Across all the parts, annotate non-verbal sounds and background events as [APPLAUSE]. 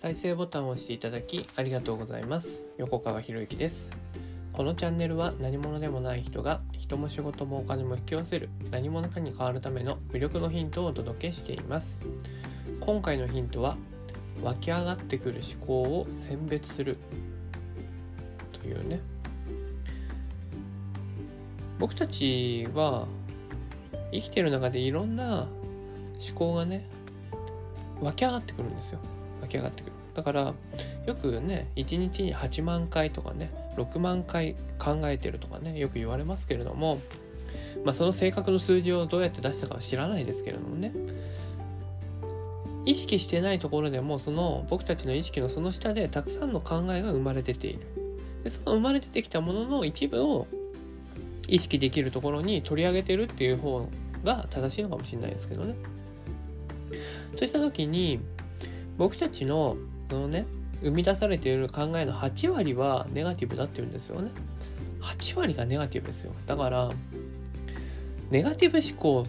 再生ボタンを押していただきありがとうございます。横川博之です。このチャンネルは何者でもない人が人も仕事もお金も引き寄せる何者かに変わるための魅力のヒントをお届けしています。今回のヒントは湧き上がってくる思考を選別する。というね。僕たちは生きてる中でいろんな思考がね湧き上がってくるんですよ。湧き上がってくる。だからよくね1日に8万回とかね6万回考えてるとかねよく言われますけれどもまあその正確の数字をどうやって出したかは知らないですけれどもね意識してないところでもその僕たちの意識のその下でたくさんの考えが生まれ出ている。でその生まれ出てきたものの一部を意識できるところに取り上げてるっていう方が正しいのかもしれないですけどね。そうした時に僕たちのそのね生み出されている考えの8割はネガティブだって言うんですよね。8割がネガティブですよ。だからネガティブ思考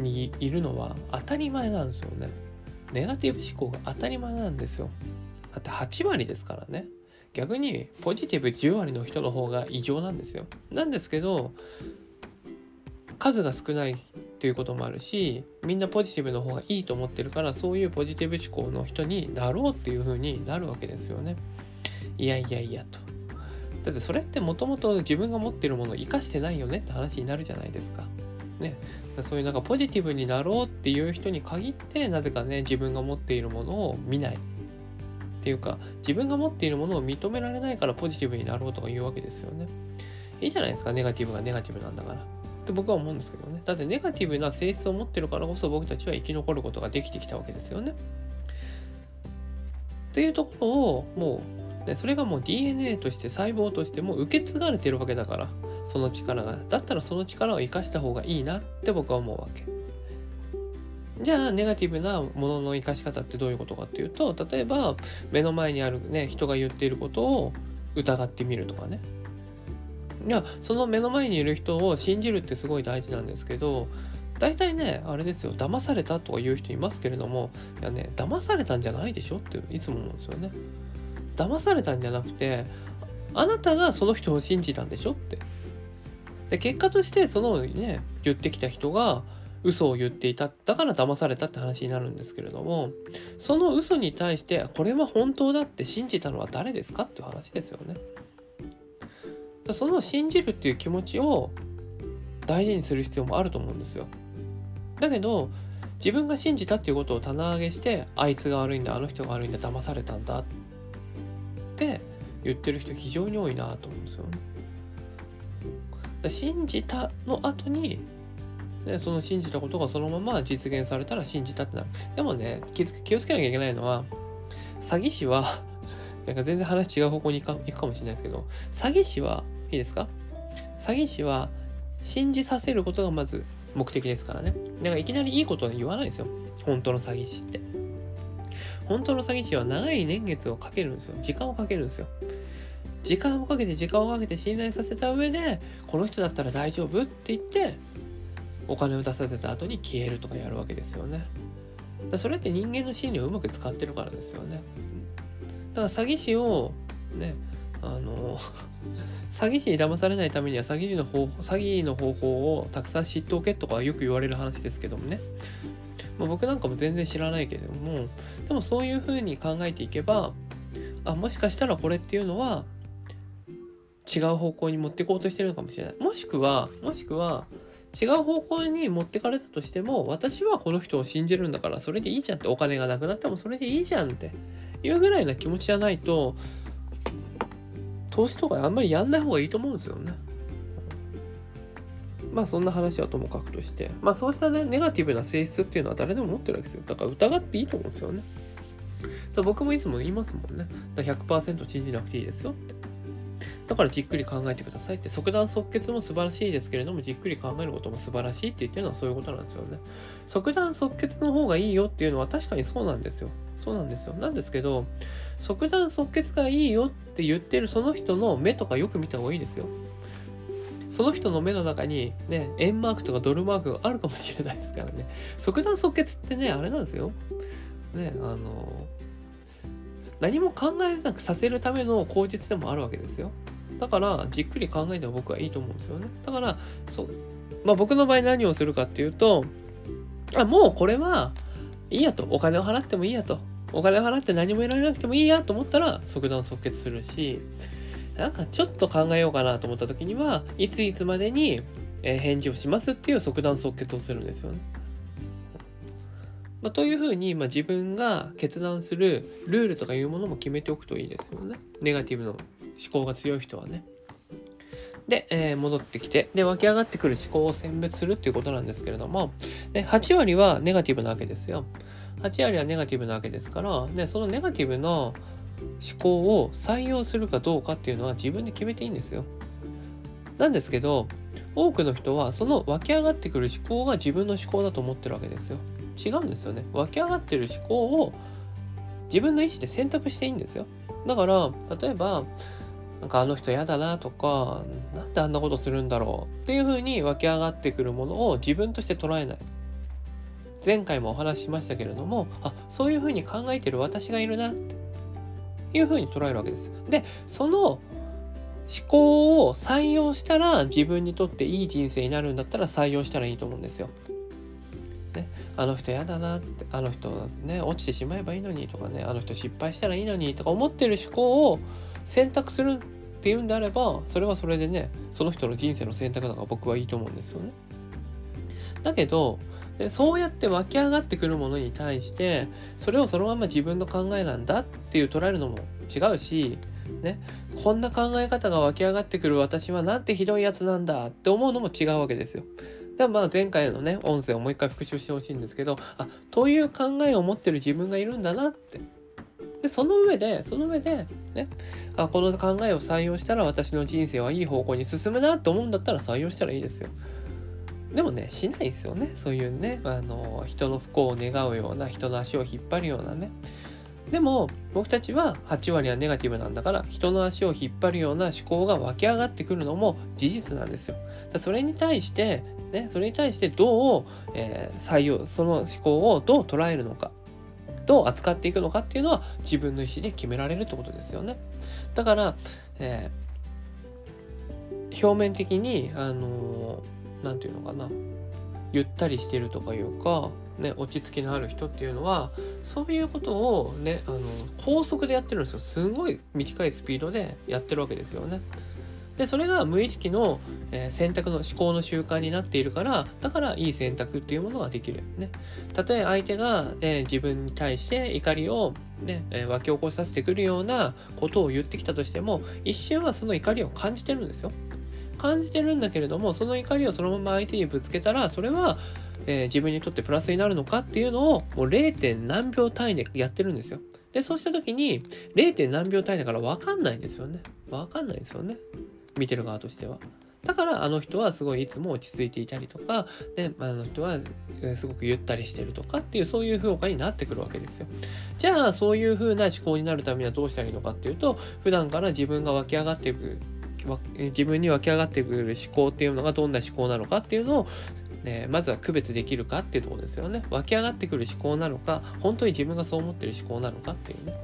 にいるのは当たり前なんですよね。ネガティブ思考が当たり前なんですよ。だって8割ですからね。逆にポジティブ10割の人の方が異常なんですよ。なんですけど数が少ないっていうこともあるしみんなポジティブの方がいいと思ってるからそういうポジティブ思考の人になろうっていう風になるわけですよね。いやいやいやと。だってそれってもともと自分が持ってるものを生かしてないよねって話になるじゃないですか。ね、そういうなんかポジティブになろうっていう人に限ってなぜかね自分が持っているものを見ないっていうか自分が持っているものを認められないからポジティブになろうとか言うわけですよね。いいじゃないですかネガティブがネガティブなんだから。って僕は思うんですけどね。だってネガティブな性質を持ってるからこそ僕たちは生き残ることができてきたわけですよね。というところをもう、ね、それがもう DNA として細胞としても受け継がれてるわけだからその力がだったらその力を生かした方がいいなって僕は思うわけ。じゃあネガティブなものの生かし方ってどういうことかっていうと例えば目の前にあるね人が言っていることを疑ってみるとかねいやその目の前にいる人を信じるってすごい大事なんですけど大体ねあれですよ騙されたとか言う人いますけれどもいやね騙されたんじゃないでしょっていつも思うんですよね騙されたんじゃなくてあなたがその人を信じたんでしょってで結果としてそのね言ってきた人が嘘を言っていただから騙されたって話になるんですけれどもその嘘に対してこれは本当だって信じたのは誰ですかっていう話ですよね。その信じるっていう気持ちを大事にする必要もあると思うんですよ。だけど自分が信じたっていうことを棚上げしてあいつが悪いんだあの人が悪いんだ騙されたんだって言ってる人非常に多いなと思うんですよね。信じたの後にね、その信じたことがそのまま実現されたら信じたってなる。でもね、気をつけなきゃいけないのは、詐欺師は [LAUGHS] なんか全然話違う方向に行くかもしれないですけど、詐欺師はいいですか？詐欺師は信じさせることがまず目的ですからね。だからいきなりいいことは言わないですよ。本当の詐欺師って。本当の詐欺師は長い年月をかけるんですよ。時間をかけるんですよ。時間をかけて時間をかけて信頼させた上で、この人だったら大丈夫って言って、お金を出させた後に消えるとかやるわけですよね。だそれって人間の心理をうまく使ってるからですよね。だから詐欺師をねあの [LAUGHS] 詐欺師に騙されないためには詐欺の方法詐欺の方法をたくさん知っておけとかよく言われる話ですけどもね、まあ、僕なんかも全然知らないけれどもでもそういうふうに考えていけばあもしかしたらこれっていうのは違う方向に持っていこうとしてるのかもしれない。もしくはもしくは違う方向に持ってかれたとしても私はこの人を信じるんだからそれでいいじゃんってお金がなくなってもそれでいいじゃんっていうぐらいな気持ちじゃないと投資とかあんまりやんない方がいいと思うんですよね。まあそんな話はともかくとして、まあそうしたね、ネガティブな性質っていうのは誰でも持ってるわけですよ。だから疑っていいと思うんですよね。僕もいつも言いますもんね。だ100%信じなくていいですよって。だからじっくり考えてくださいって、即断即決も素晴らしいですけれども、じっくり考えることも素晴らしいって言ってるのはそういうことなんですよね。即断即決の方がいいよっていうのは確かにそうなんですよ。そうなんですよ。なんですけど、即断即決がいいよって言ってるその人の目とかよく見た方がいいですよ。その人の目の中にね、円マークとかドルマークがあるかもしれないですからね。即断即決ってね、あれなんですよ。ね、あの、何も考えなくさせるための口実でもあるわけですよ。だからじっくり考えても僕はいいと思うんですよね。だからそう、まあ、僕の場合何をするかっていうとあもうこれはいいやとお金を払ってもいいやとお金払って何もいられなくてもいいやと思ったら即断即決するしなんかちょっと考えようかなと思った時にはいついつまでに返事をしますっていう即断即決をするんですよね。まあ、というふうに、まあ、自分が決断するルールとかいうものも決めておくといいですよね。ネガティブの思考が強い人はね。で、えー、戻ってきて、で、湧き上がってくる思考を選別するっていうことなんですけれども、で8割はネガティブなわけですよ。8割はネガティブなわけですから、でそのネガティブの思考を採用するかどうかっていうのは自分で決めていいんですよ。なんですけど、多くの人はその湧き上がってくる思考が自分の思考だと思ってるわけですよ。違うんですよね。湧き上がってる思考を自分の意思で選択していいんですよ。だから、例えば、なんかあの人嫌だなとか、なんであんなことするんだろうっていうふうに湧き上がってくるものを自分として捉えない。前回もお話ししましたけれども、あ、そういうふうに考えてる私がいるなっていうふうに捉えるわけです。で、その思考を採用したら自分にとっていい人生になるんだったら採用したらいいと思うんですよ。ね、あの人嫌だなってあの人ね落ちてしまえばいいのにとかねあの人失敗したらいいのにとか思ってる思考を選択するっていうんであればそれはそれでねその人の人生の選択だから僕はいいと思うんですよね。だけどでそうやって湧き上がってくるものに対してそれをそのまま自分の考えなんだっていう捉えるのも違うし、ね、こんな考え方が湧き上がってくる私はなんてひどいやつなんだって思うのも違うわけですよ。でまあ前回のね音声をもう一回復習してほしいんですけどあという考えを持ってる自分がいるんだなってでその上でその上でねあこの考えを採用したら私の人生はいい方向に進むなと思うんだったら採用したらいいですよ。でもねしないですよねそういうねあの人の不幸を願うような人の足を引っ張るようなねでも僕たちは8割はネガティブなんだから人の足を引っ張るような思考が湧き上がってくるのも事実なんですよ。それに対してねそれに対してどう、えー、採用その思考をどう捉えるのかどう扱っていくのかっていうのは自分の意思で決められるってことですよね。だから、えー、表面的にあの何、て言うのかな。ゆったりしてるとかいうか、ね、落ち着きのある人っていうのはそういうことをねあの高速でやってるんですよ。すごい短いスピードでやってるわけですよね。でそれが無意識の、え、選択の思考の習慣になっているからだからいい選択っていうものができるね。たとえ相手が、え、自分に対して怒りをね、えー、湧き起こさせてくるようなことを言ってきたとしても一瞬はその怒りを感じてるんですよ。感じてるんだけれどもその怒りをそのまま相手にぶつけたらそれはえー、自分にとってプラスになるのかっていうのをもう 0. 何秒単位でやってるんですよ。で、そうした時に 0. 何秒単位だから分かんないんですよね。分かんないですよね。見てる側としては。だからあの人はすごいいつも落ち着いていたりとか、ね、あの人はすごくゆったりしてるとかっていうそういう評価になってくるわけですよ。じゃあそういう風な思考になるためにはどうしたらいいのかっていうと普段から自分が湧き上がっていく自分に湧き上がってくる思考っていうのがどんな思考なのかっていうのをね、まずは区別できるかっていうとこですよね。湧き上がってくる思考なのか、本当に自分がそう思ってる思考なのかっていうね。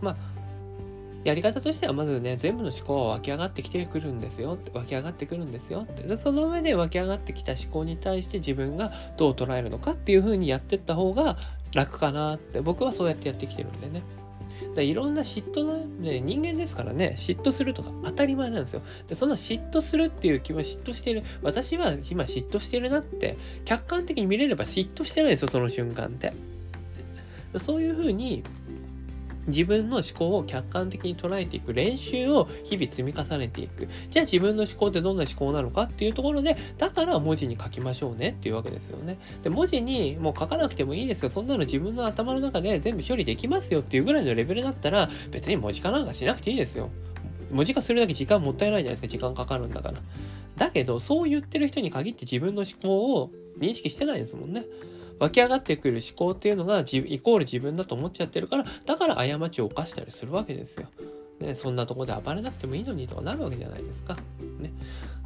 まあやり方としてはまずね全部の思考は湧き上がってきてくるんですよって湧き上がってくるんですよってでその上で湧き上がってきた思考に対して自分がどう捉えるのかっていう風にやってった方が楽かなって僕はそうやってやってきてるんでねだいろんな嫉妬の、ね、人間ですからね嫉妬するとか当たり前なんですよ。でその嫉妬するっていう気は嫉妬してる。私は今嫉妬してるなって客観的に見れれば嫉妬してないんですよその瞬間って。そういうふうに自分の思考を客観的に捉えていく練習を日々積み重ねていく。じゃあ自分の思考ってどんな思考なのかっていうところで、だから文字に書きましょうねっていうわけですよね。で、文字にもう書かなくてもいいですよ。そんなの自分の頭の中で全部処理できますよっていうぐらいのレベルだったら、別に文字化なんかしなくていいですよ。文字化するだけ時間もったいないじゃないですか。時間かかるんだから。だけど、そう言ってる人に限って自分の思考を認識してないですもんね。湧き上がってくる思考っていうのがイコール自分だと思っちゃってるからだから過ちを犯したりするわけですよ。ね、そんなとこで暴れなくてもいいのにとかなるわけじゃないですか。ね、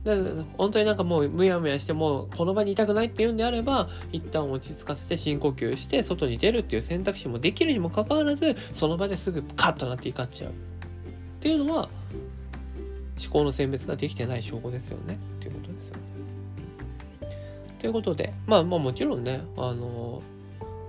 で本当になんかもうむやむやしてもうこの場にいたくないっていうんであれば一旦落ち着かせて深呼吸して外に出るっていう選択肢もできるにもかかわらずその場ですぐカッとなって怒っちゃうっていうのは思考の選別ができてない証拠ですよねっていうことですよね。ということでまあまあもちろんねあの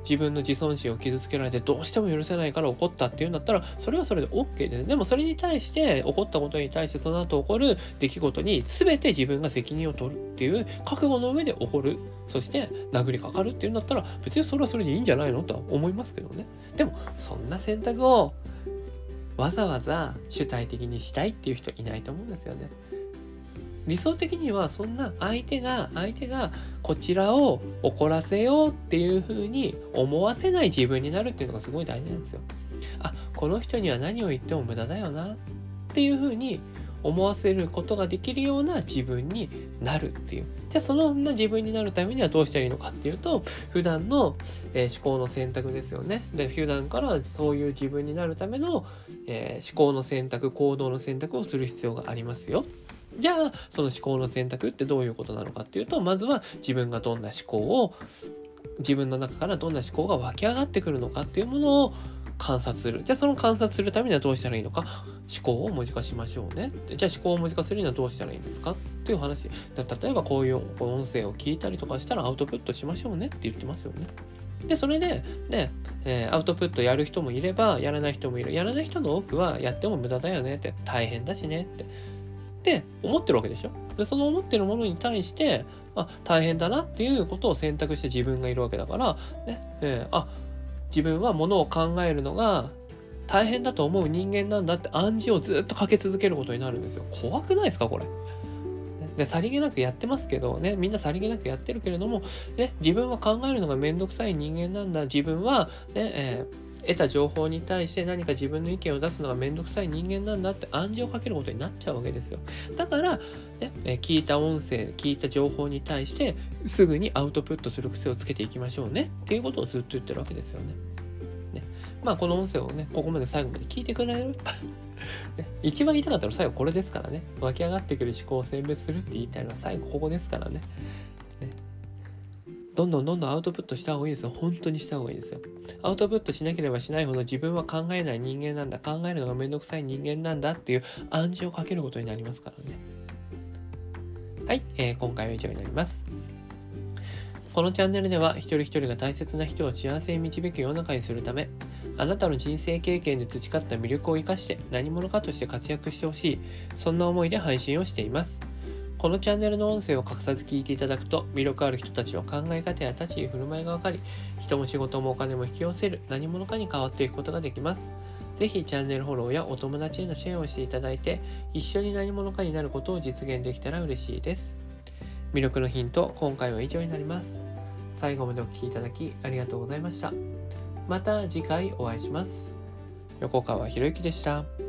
自分の自尊心を傷つけられてどうしても許せないから怒ったっていうんだったらそれはそれで OK ですでもそれに対して起こったことに対してその後起こる出来事に全て自分が責任を取るっていう覚悟の上で起こるそして殴りかかるっていうんだったら別にそれはそれでいいんじゃないのとは思いますけどねでもそんな選択をわざわざ主体的にしたいっていう人いないと思うんですよね。理想的にはそんな相手が相手がこちらを怒らせようっていう風に思わせない自分になるっていうのがすごい大事なんですよ。あこの人には何を言っても無駄だよなっていう風に思わせることができるような自分になるっていう。じゃあそのな自分になるためにはどうしたらいいのかっていうと普段の、えー、思考の選択ですよね。で普段からそういう自分になるための、えー、思考の選択行動の選択をする必要がありますよ。じゃあその思考の選択ってどういうことなのかっていうとまずは自分がどんな思考を自分の中からどんな思考が湧き上がってくるのかっていうものを観察する。じゃあその観察するためにはどうしたらいいのか思考を文字化しましょうね。じゃあ思考を文字化するにはどうしたらいいんですかっていう話。例えばこういう音声を聞いたりとかしたらアウトプットしましょうねって言ってますよね。で、それで、ね、えー、アウトプットやる人もいれば、やらない人もいる。やらない人の多くは、やっても無駄だよねって、大変だしねって。って思ってるわけでしょ？でその思ってるものに対してあ大変だなっていうことを選択して自分がいるわけだから、ねえー、あ自分はものを考えるのが大変だと思う人間なんだって暗示をずっとかけ続けることになるんですよ。怖くないですかこれ？でさりげなくやってますけどねみんなさりげなくやってるけれども、ね、自分は考えるのがめんどくさい人間なんだ自分はね、えー、得た情報に対して何か自分の意見を出すのがめんどくさい人間なんだって暗示をかけることになっちゃうわけですよ。だから、ね、聞いた音声、聞いた情報に対してすぐにアウトプットする癖をつけていきましょうねっていうことをずっと言ってるわけですよね。ねまあこの音声をね、ここまで最後まで聞いてくれる [LAUGHS] ね、一番言いたかったのは最後これですからね。湧き上がってくる思考を選別するって言いたいのは最後ここですからね。どんどんどんどんアウトプットした方がいいですよ。本当にした方がいいですよ。アウトプットしなければしないほど自分は考えない人間なんだ。考えるのがめんどくさい人間なんだっていう暗示をかけることになりますからね。はい、えー、今回は以上になります。このチャンネルでは一人一人が大切な人を幸せに導く世の中にするためあなたの人生経験で培った魅力を生かして何者かとして活躍してほしいそんな思いで配信をしていますこのチャンネルの音声を隠さず聞いていただくと魅力ある人たちの考え方や立ち居振る舞いが分かり人も仕事もお金も引き寄せる何者かに変わっていくことができます。ぜひチャンネルフォローやお友達へのシェアをしていただいて一緒に何者かになることを実現できたら嬉しいです。魅力のヒント今回は以上になります。最後までお聴きいただきありがとうございました。また次回お会いします。横川博之でした。